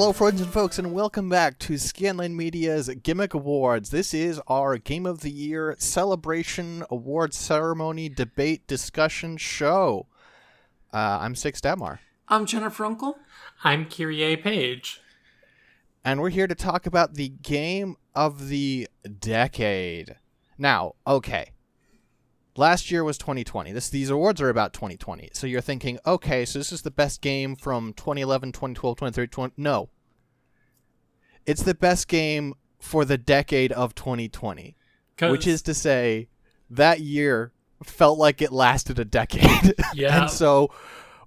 Hello, friends and folks, and welcome back to Scanline Media's Gimmick Awards. This is our Game of the Year celebration, award ceremony, debate, discussion show. Uh, I'm Six Demar, I'm Jennifer Unkle. I'm Kyrie Page. and we're here to talk about the game of the decade. Now, okay. Last year was 2020. This these awards are about 2020. So you're thinking, okay, so this is the best game from 2011, 2012, 2013, 20... No. It's the best game for the decade of 2020. 'Cause- which is to say that year felt like it lasted a decade. Yeah. and so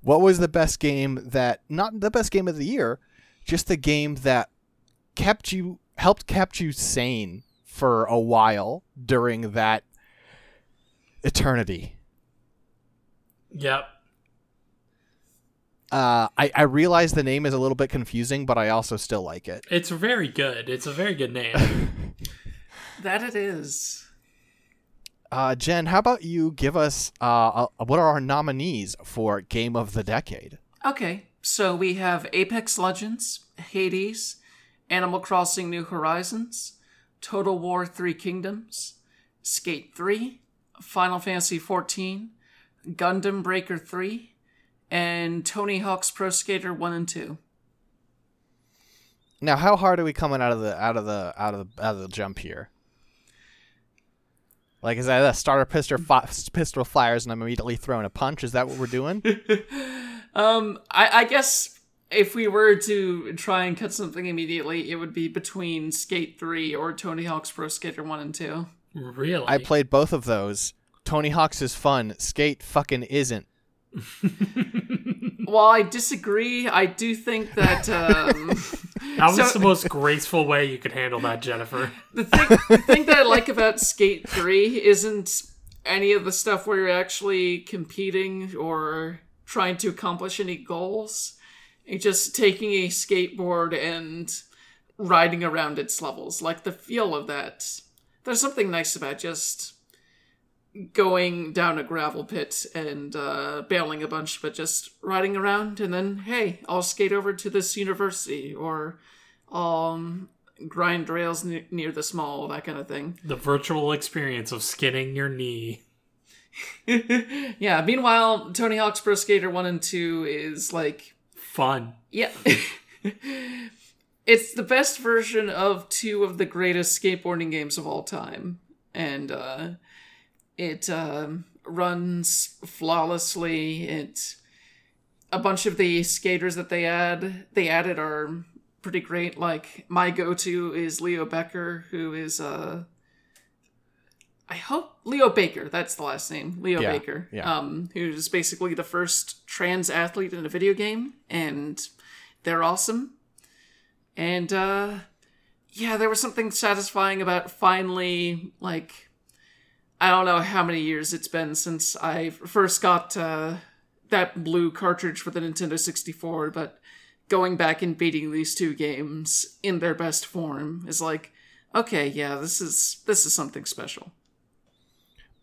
what was the best game that not the best game of the year, just the game that kept you helped kept you sane for a while during that eternity. Yep. Uh, I, I realize the name is a little bit confusing, but I also still like it. It's very good. It's a very good name. That it is. Uh, Jen, how about you give us uh, uh, what are our nominees for Game of the Decade? Okay, so we have Apex Legends, Hades, Animal Crossing New Horizons, Total War Three Kingdoms, Skate 3, Final Fantasy XIV, Gundam Breaker 3, and Tony Hawk's Pro Skater 1 and 2. Now, how hard are we coming out of the out of the out of the out of the jump here? Like, is that a starter pistol fi- pistol fires and I'm immediately throwing a punch? Is that what we're doing? Um, I, I guess if we were to try and cut something immediately, it would be between Skate 3 or Tony Hawk's Pro Skater 1 and 2. Really? I played both of those. Tony Hawk's is fun. Skate fucking isn't. While I disagree, I do think that um, that was so- the most graceful way you could handle that, Jennifer. the thing the thing that I like about Skate Three isn't any of the stuff where you're actually competing or trying to accomplish any goals. It's just taking a skateboard and riding around its levels. Like the feel of that. There's something nice about just going down a gravel pit and uh, bailing a bunch, but just riding around and then, hey, I'll skate over to this university or um grind rails ne- near this mall, that kind of thing. The virtual experience of skinning your knee. yeah. Meanwhile, Tony Hawk's Pro Skater One and Two is like, Fun. yeah, it's the best version of two of the greatest skateboarding games of all time, and uh, it um, runs flawlessly. It a bunch of the skaters that they add they added are pretty great. Like my go-to is Leo Becker, who is uh I hope Leo Baker, that's the last name. Leo Yeah, Baker. yeah. Um who's basically the first trans athlete in a video game and they're awesome. And uh yeah, there was something satisfying about finally like I don't know how many years it's been since I first got uh that blue cartridge for the Nintendo 64, but going back and beating these two games in their best form is like, okay, yeah, this is this is something special.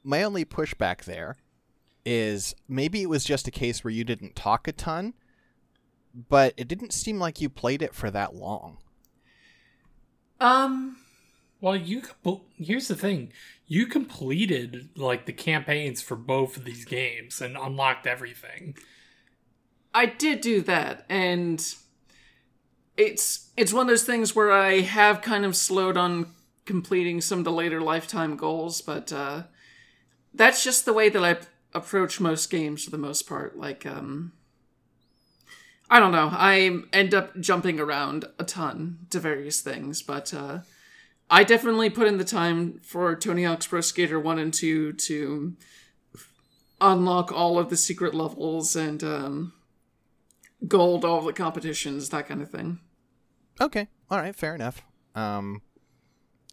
My only pushback there is maybe it was just a case where you didn't talk a ton, but it didn't seem like you played it for that long. Um, Well, you here's the thing: you completed like the campaigns for both of these games and unlocked everything. I did do that, and it's it's one of those things where I have kind of slowed on completing some of the later lifetime goals, but uh, that's just the way that I approach most games for the most part. Like, um, I don't know, I end up jumping around a ton to various things, but uh, I definitely put in the time for Tony Hawk's Pro Skater One and Two to unlock all of the secret levels and um, gold all the competitions, that kind of thing. Okay, all right, fair enough. Um,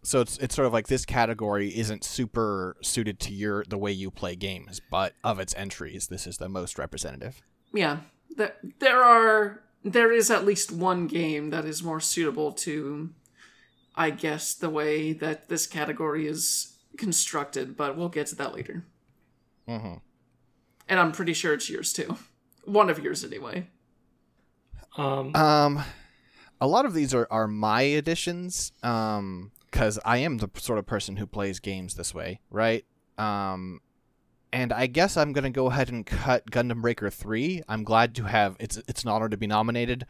so it's it's sort of like this category isn't super suited to your the way you play games, but of its entries, this is the most representative. Yeah, there there are there is at least one game that is more suitable to, I guess, the way that this category is constructed. But we'll get to that later. Mm-hmm. And I'm pretty sure it's yours too. One of yours anyway. Um, Um, a lot of these are, are my additions um because i am the sort of person who plays games this way right um and i guess i'm gonna go ahead and cut gundam breaker 3 i'm glad to have it's it's an honor to be nominated.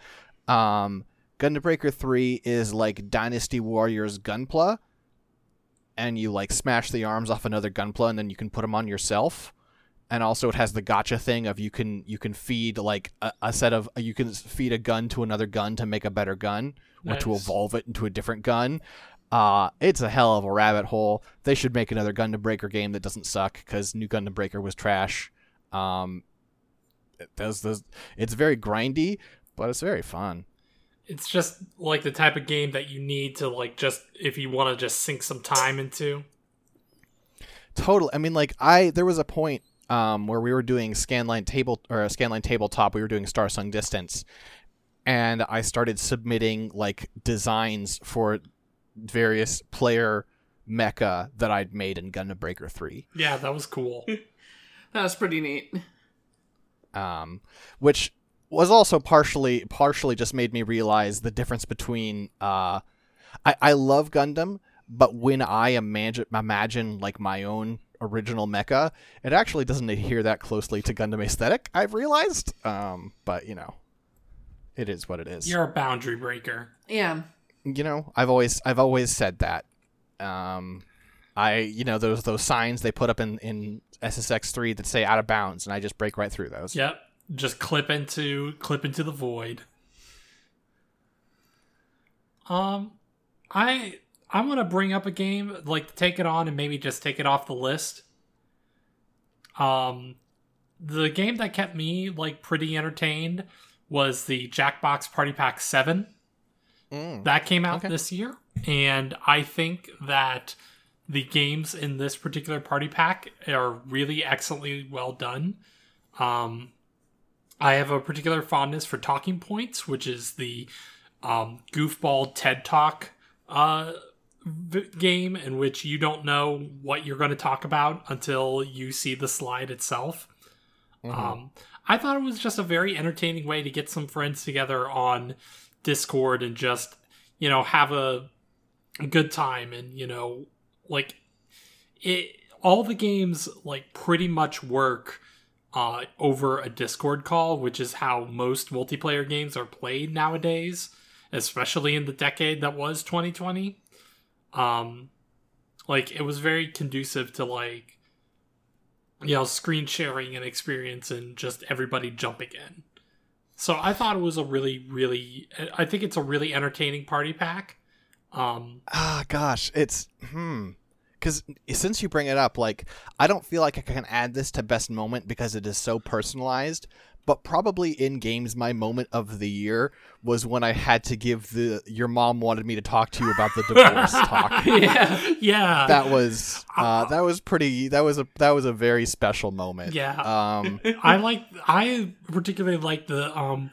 Um gundam breaker 3 is like dynasty warriors gunpla. And you like smash the arms off another gunpla and then you can put them on yourself. And also it has the gacha thing of you can you can feed like a, a set of you can feed a gun to another gun to make a better gun or to evolve it into a different gun uh it's a hell of a rabbit hole they should make another gundam breaker game that doesn't suck because new gundam breaker was trash um it does it's very grindy but it's very fun It's just like the type of game that you need to like just if you want to just sink some time into. Total. I mean, like I there was a point um, where we were doing scanline table or scanline tabletop. We were doing Star Sung Distance, and I started submitting like designs for various player mecha that I'd made in Gundam Breaker Three. Yeah, that was cool. That was pretty neat. um, which was also partially partially just made me realize the difference between uh, I, I love Gundam, but when I imagine imagine like my own original mecha, it actually doesn't adhere that closely to Gundam aesthetic. I've realized, um, but you know, it is what it is. You're a boundary breaker. Yeah. You know, I've always I've always said that. Um, I you know those those signs they put up in in SSX three that say out of bounds, and I just break right through those. Yep. Just clip into clip into the void. Um I I want to bring up a game like take it on and maybe just take it off the list. Um the game that kept me like pretty entertained was the Jackbox Party Pack 7. Mm. That came out Okay. this year, and I think that the games in this particular party pack are really excellently well done. Um, I have a particular fondness for Talking Points, which is the um, goofball TED Talk uh, v- game in which you don't know what you're going to talk about until you see the slide itself. Um, I thought it was just a very entertaining way to get some friends together on Discord and just, you know, have a, a good time and, you know, like it all the games like pretty much work uh over a Discord call, which is how most multiplayer games are played nowadays, especially in the decade that was 2020. Um like it was very conducive to like you know, screen sharing and experience and just everybody jumping in. So I thought it was a really, really, I think it's a really entertaining party pack. Um, Ah, gosh, it's hmm. Because since you bring it up, like I don't feel like I can add this to best moment because it is so personalized. But probably in games, my moment of the year was when I had to give the your mom wanted me to talk to you about the divorce talk. Yeah. yeah, That was uh, that was pretty. That was a that was a very special moment. Yeah. Um. I like, I particularly like the, um,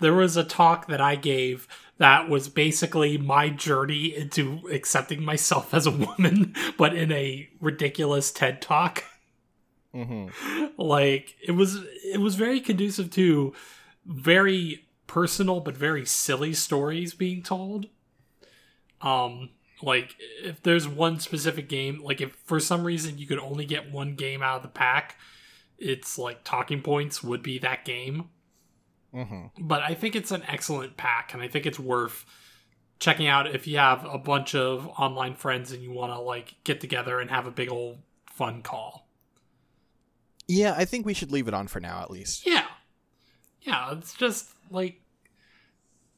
there was a talk that I gave that was basically my journey into accepting myself as a woman, but in a ridiculous TED talk. Mhm. like it was it was very conducive to very personal but very silly stories being told um like if there's one specific game like if for some reason you could only get one game out of the pack it's like talking points would be that game Mhm. but i think it's an excellent pack and i think it's worth checking out if you have a bunch of online friends and you want to like get together and have a big old fun call Yeah, I think we should leave it on for now, at least. Yeah. Yeah, it's just like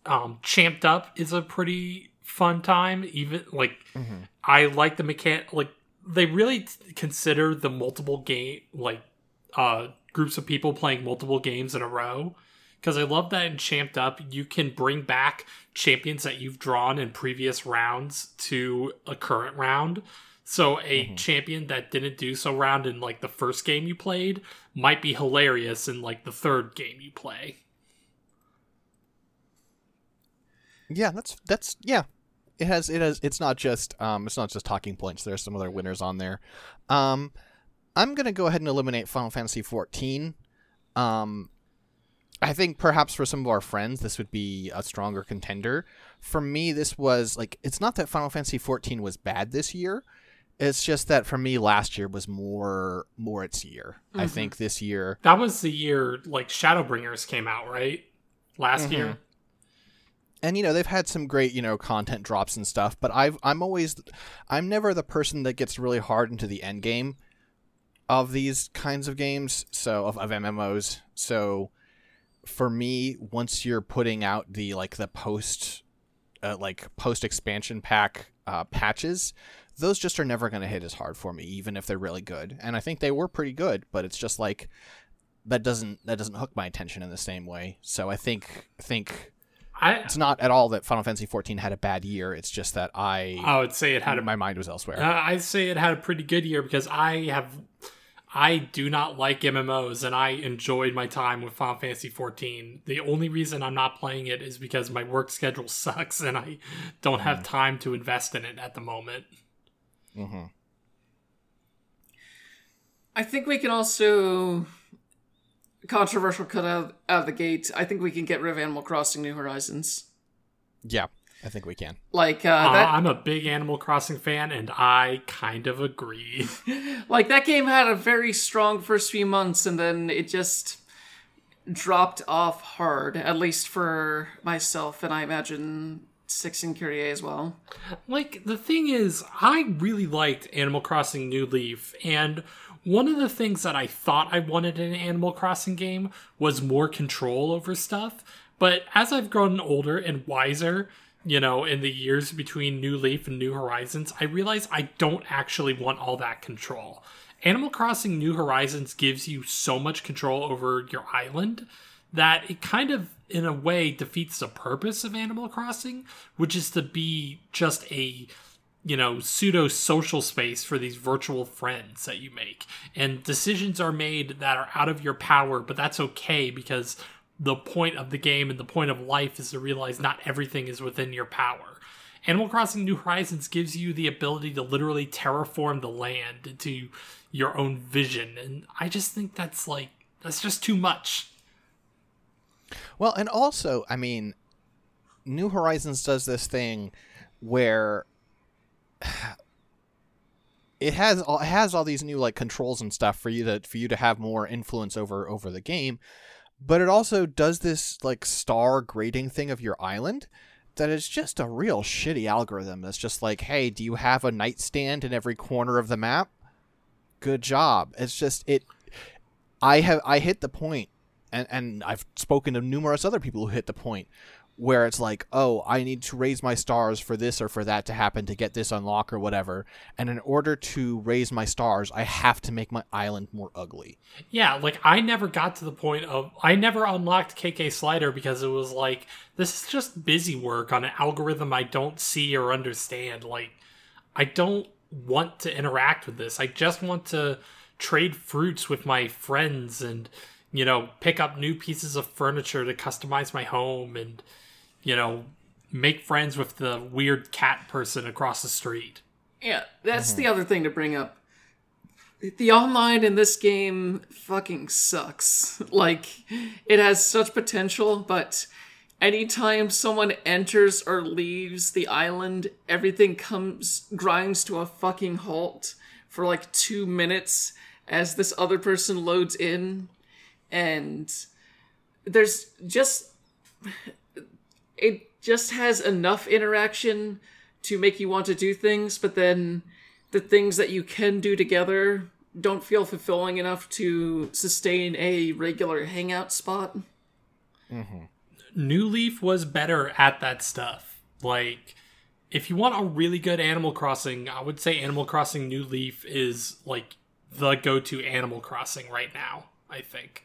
um Champed Up is a pretty fun time even like Mhm. I like the mechanic like they really t- consider the multiple game like uh groups of people playing multiple games in a row because I love that in Champed Up you can bring back champions that you've drawn in previous rounds to a current round. So a champion that didn't do so round in like the first game you played might be hilarious in like the third game you play. Yeah, that's that's yeah. It has it has it's not just um it's not just talking points. There's some other winners on there. Um I'm going to go ahead and eliminate Final Fantasy 14. Um I think perhaps for some of our friends, this would be a stronger contender. For me, this was like it's not that Final Fantasy 14 was bad this year. It's just that for me, last year was more more its year. I Mm-hmm. think this year, That was the year like Shadowbringers came out, right? Last year. and you know they've had some great you know content drops and stuff. But I've I'm always I'm never the person that gets really hard into the end game of these kinds of games. So of, of MMOs. So for me, once you're putting out the like the post uh, like post expansion pack uh, patches, those just are never going to hit as hard for me, even if they're really good. And I think they were pretty good, but it's just like that doesn't that doesn't hook my attention in the same way. So I think think I it's not at all that Final Fantasy XIV had a bad year. It's just that I I would say it had a my mind was elsewhere. Uh, I'd say it had a pretty good year because I have, I do not like MMOs, and I enjoyed my time with Final Fantasy XIV. The only reason I'm not playing it is because my work schedule sucks, and I don't have time to invest in it at the moment. Hmm I think we can also controversial cut out, out of the gate. I think we can get rid of Animal Crossing New Horizons. Yeah, I think we can. Like uh, Uh, that, I'm a big Animal Crossing fan, and I kind of agree. like that game had a very strong first few months, and then it just dropped off hard. At least for myself, and I imagine Six and Kyrie as well. like the thing is i really liked animal crossing new leaf and one of the things that i thought i wanted in an animal crossing game was more control over stuff but as i've grown older and wiser you know in the years between new leaf and new horizons i realize i don't actually want all that control animal crossing new horizons gives you so much control over your island that it kind of in a way defeats the purpose of animal crossing which is to be just a you know pseudo social space for these virtual friends that you make and decisions are made that are out of your power but that's okay because the point of the game and the point of life is to realize not everything is within your power Animal Crossing New Horizons gives you the ability to literally terraform the land into your own vision and I just think that's like that's just too much. Well, and also, I mean, New Horizons does this thing where it has all, it has all these new like controls and stuff for you to for you to have more influence over over the game, but it also does this like star grading thing of your island that is just a real shitty algorithm. That's just like, hey, do you have a nightstand in every corner of the map? Good job. It's just it. I have I hit the point and and I've spoken to numerous other people who hit the point where it's like, oh, I need to raise my stars for this or for that to happen to get this unlock or whatever. And in order to raise my stars, I have to make my island more ugly. Yeah, like I never got to the point of I never unlocked KK Slider because it was like this is just busy work on an algorithm I don't see or understand. Like I don't want to interact with this. I just want to trade fruits with my friends and you know, pick up new pieces of furniture to customize my home and you know, make friends with the weird cat person across the street. Yeah, that's mm-hmm. the other thing to bring up. The online in this game fucking sucks. Like, it has such potential, but anytime someone enters or leaves the island, everything comes, grinds to a fucking halt for like two minutes as this other person loads in. And there's just. It just has enough interaction to make you want to do things, but then the things that you can do together don't feel fulfilling enough to sustain a regular hangout spot. Mm-hmm. New Leaf was better at that stuff. Like, if you want a really good Animal Crossing, I would say Animal Crossing New Leaf is like the go to Animal Crossing right now, I think.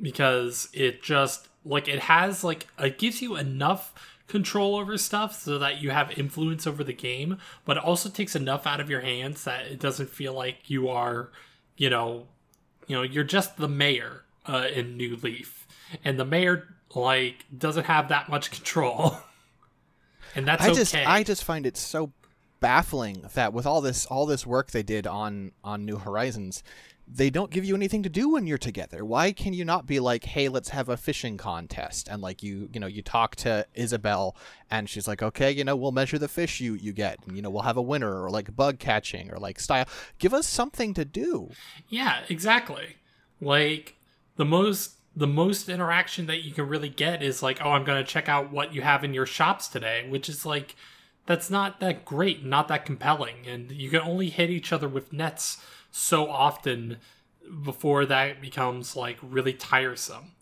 Because it just, like, it has, like, it gives you enough control over stuff so that you have influence over the game, but it also takes enough out of your hands that it doesn't feel like you are, you know, you know, you're just the mayor uh, in New Leaf, and the mayor like doesn't have that much control, and that's I okay. just I just find it so baffling that with all this all this work they did on on New Horizons, they don't give you anything to do when you're together. Why can you not be like, "Hey, let's have a fishing contest?" And like you, you know, you talk to Isabelle and she's like, "Okay, you know, we'll measure the fish you you get. And, you know, we'll have a winner or like bug catching or like style. Give us something to do." Yeah, exactly. Like the most the most interaction that you can really get is like, "Oh, I'm to check out what you have in your shops today," which is like that's not that great, not that compelling, and you can only hit each other with nets so often before that becomes like really tiresome.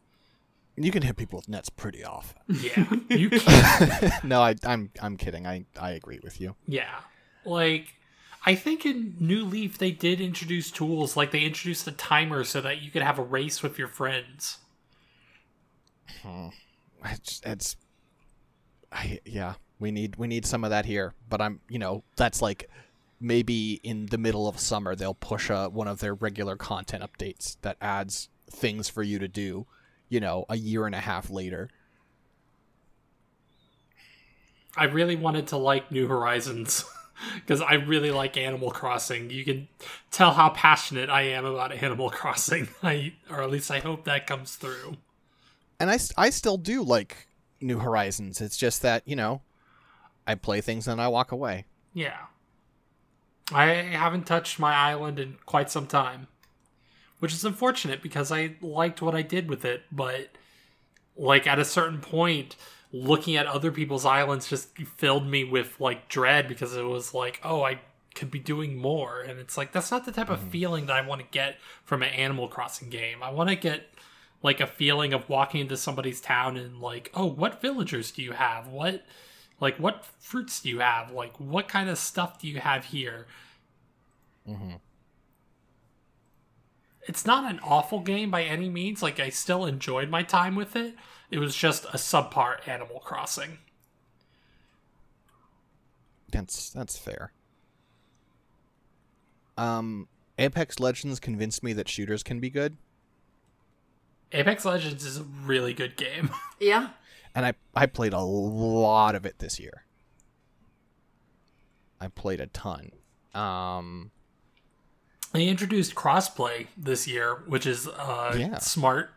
You can hit people with nets pretty often. Yeah, you can. no, I, I'm I'm kidding. I I agree with you. Yeah, like I think in New Leaf they did introduce tools, like they introduced a timer so that you could have a race with your friends. Hmm. It's, it's I yeah. We need we need some of that here, but I'm you know that's like maybe in the middle of summer they'll push a, one of their regular content updates that adds things for you to do you know a year and a half later I really wanted to like New Horizons because I really like Animal Crossing. You can tell how passionate I am about Animal Crossing. I or at least I hope that comes through. and I, I still do like new horizons it's just that you know i play things and i walk away Yeah. I haven't touched my island in quite some time. Which is unfortunate because I liked what I did with it, but like at a certain point, looking at other people's islands just filled me with like dread because it was like, oh, I could be doing more. And it's like that's not the type of mm-hmm. feeling that I want to get from an Animal Crossing game. I want to get like a feeling of walking into somebody's town and like, oh, what villagers do you have? What like what fruits do you have? Like what kind of stuff do you have here? It's not an awful game by any means. Like I still enjoyed my time with it. It was just a subpar Animal Crossing. that's that's fair um apex legends convinced me that shooters can be good Apex Legends is a really good game. Yeah. And i i played a lot of it this year i played a ton um they introduced crossplay this year, which is uh, Yeah. smart.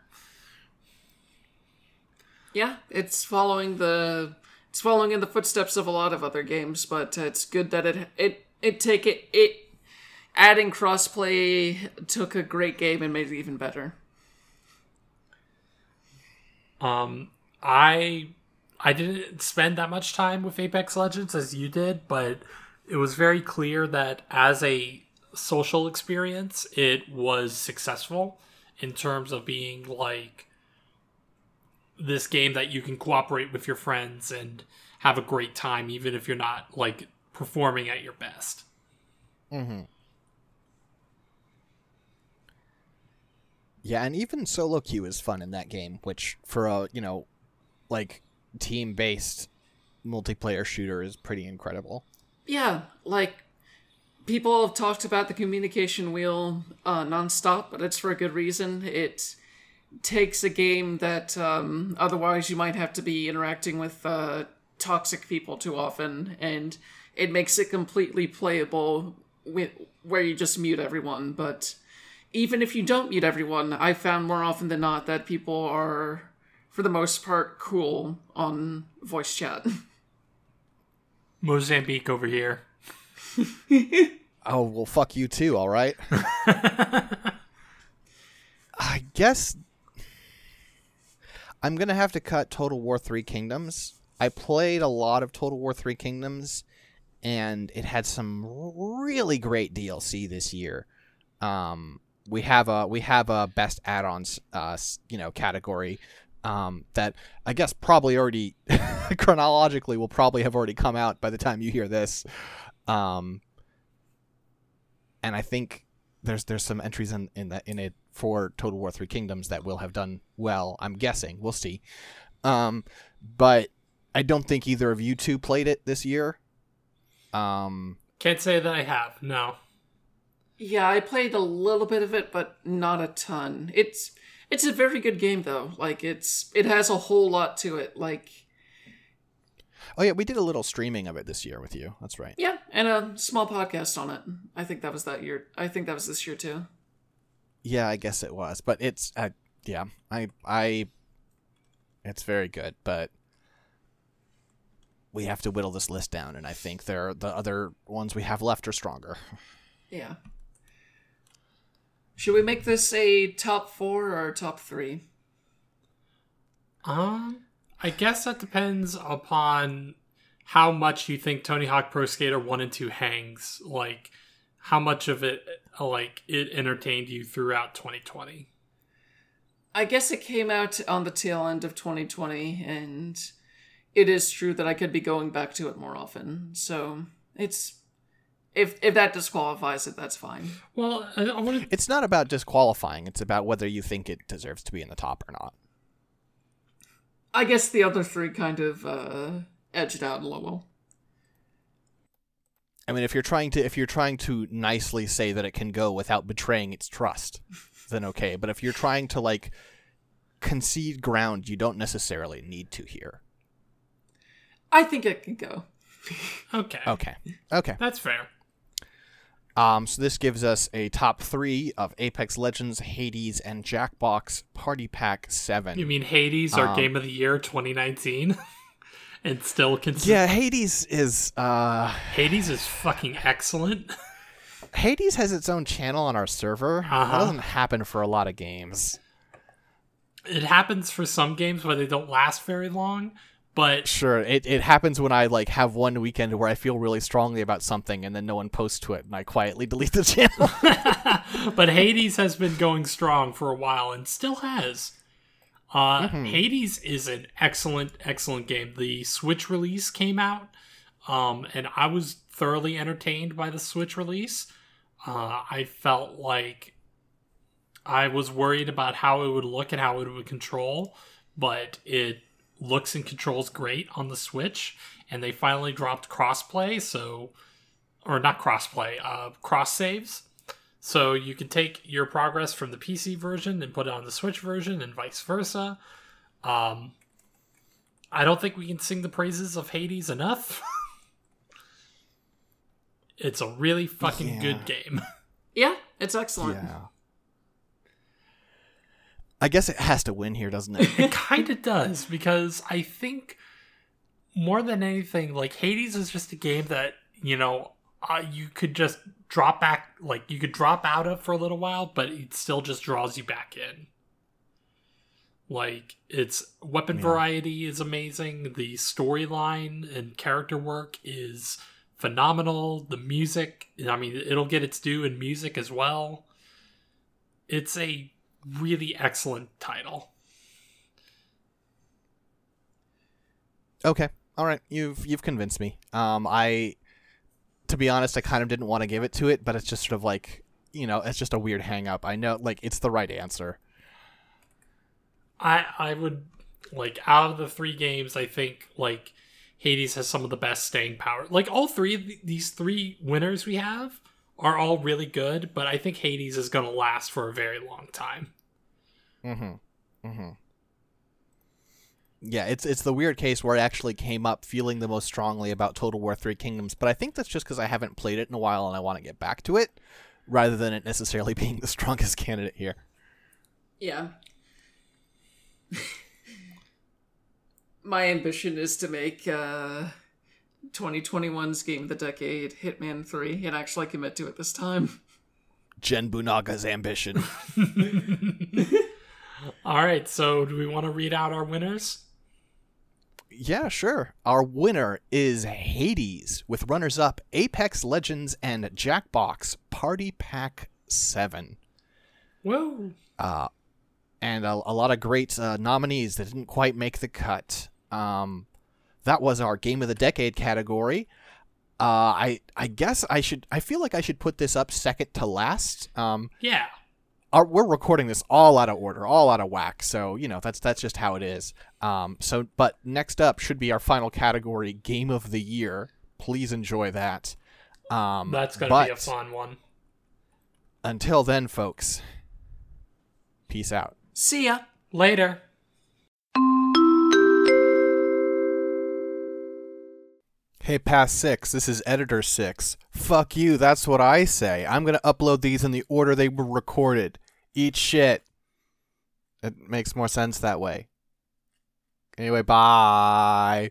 Yeah, it's following the it's following in the footsteps of a lot of other games, but it's good that it it it take it it adding crossplay took a great game and made it even better. Um, I I didn't spend that much time with Apex Legends as you did, but it was very clear that as a social experience, it was successful in terms of being like this game that you can cooperate with your friends and have a great time, even if you're not like performing at your best. Mm-hmm. Yeah, and even solo queue is fun in that game, which for a you know, like team based multiplayer shooter is pretty incredible. Yeah, like people have talked about the communication wheel uh, nonstop, but it's for a good reason. It takes a game that um, otherwise you might have to be interacting with uh, toxic people too often, and it makes it completely playable with, where you just mute everyone. But even if you don't mute everyone, I found more often than not that people are, for the most part, cool on voice chat. Mozambique over here. Oh well, fuck you too. All right. I guess I'm gonna have to cut Total War Three Kingdoms. I played a lot of Total War Three Kingdoms, and it had some really great DLC this year. Um, we have a we have a best add-ons, uh, you know, category. Um, that I guess probably already chronologically will probably have already come out by the time you hear this. Um, and I think there's there's some entries in in that in it for Total War Three Kingdoms that will have done well. I'm guessing we'll see, um, but I don't think either of you two played it this year. Um, Can't say that I have. No. Yeah, I played a little bit of it, but not a ton. It's it's a very good game though. Like it's it has a whole lot to it. Like oh yeah, we did a little streaming of it this year with you. That's right. yeah, and a small podcast on it. I think that was that year. I think that was this year too. Yeah, I guess it was, but it's uh, yeah, I I it's very good, but we have to whittle this list down, and I think there are the other ones we have left are stronger. Yeah. Should we make this a top four or top three? Um, I guess that depends upon how much you think Tony Hawk Pro Skater 1 and 2 hangs. Like, how much of it, like, it entertained you throughout 2020. I guess it came out on the tail end of 2020, and it is true that I could be going back to it more often. So it's if if that disqualifies it, that's fine. Well, I, I want to. It's not about disqualifying; it's about whether you think it deserves to be in the top or not. I guess the other three kind of uh, edged out a little. I mean, if you're trying to if you're trying to nicely say that it can go without betraying its trust, then okay. But if you're trying to like concede ground, you don't necessarily need to here. I think it can go. Okay. Okay. Okay. That's fair. Um, so this gives us a top three of Apex Legends, Hades, and Jackbox Party Pack Seven. You mean Hades, our Um, game of the year 2019? and still consider. yeah, Hades is uh Hades is fucking excellent. Hades has its own channel on our server. That Uh-huh. doesn't happen for a lot of games. It happens for some games where they don't last very long, but Sure, it, it happens when I like have one weekend where I feel really strongly about something and then no one posts to it and I quietly delete the channel. but Hades has been going strong for a while and still has. Uh, Hades is an excellent, excellent game. The Switch release came out, um, and I was thoroughly entertained by the Switch release. Uh, I felt like I was worried about how it would look and how it would control, but it looks and controls great on the Switch. And they finally dropped crossplay, so or not crossplay, uh, cross saves. So you can take your progress from the PC version and put it on the Switch version, and vice versa. Um, I don't think we can sing the praises of Hades enough. it's a really fucking Yeah. good game. Yeah, it's excellent. yeah. I guess it has to win here, doesn't it? it kind of does because I think more than anything, like Hades is just a game that you know uh, you could just drop back, like you could drop out of for a little while, but it still just draws you back in. Like its weapon Yeah. variety is amazing. The storyline and character work is phenomenal. The music, I mean, it'll get its due in music as well. It's a really excellent title. Okay. All right. You've you've convinced me. Um I to be honest, I kind of didn't want to give it to it, but it's just sort of like, you know, it's just a weird hang up. I know like it's the right answer. I I would like out of the three games, I think like Hades has some of the best staying power. Like all three of th- these three winners we have are all really good, but I think Hades is going to last for a very long time. Mhm. Mhm. Yeah, it's it's the weird case where I actually came up feeling the most strongly about Total War 3 Kingdoms, but I think that's just cuz I haven't played it in a while and I want to get back to it rather than it necessarily being the strongest candidate here. Yeah. My ambition is to make uh, 2021's game of the decade, Hitman 3, and actually commit to it this time. Jen Bunaga's ambition. All right, so do we want to read out our winners? Yeah, sure. Our winner is Hades, with runners up Apex Legends and Jackbox Party Pack 7. Whoa. Uh, and a, a lot of great uh, nominees that didn't quite make the cut. Um, that was our Game of the Decade category. Uh, I I guess I should I feel like I should put this up second to last. Um, Yeah. our, we're recording this all out of order, all out of whack. So you know that's that's just how it is. Um, so but next up should be our final category, Game of the Year. Please enjoy that. Um, That's going to but be a fun one. Until then, folks. Peace out. See ya! Later. Hey, Past Six, this is Editor Six. Fuck you, that's what I say. I'm gonna upload these in the order they were recorded. Eat shit. It makes more sense that way. Anyway, bye.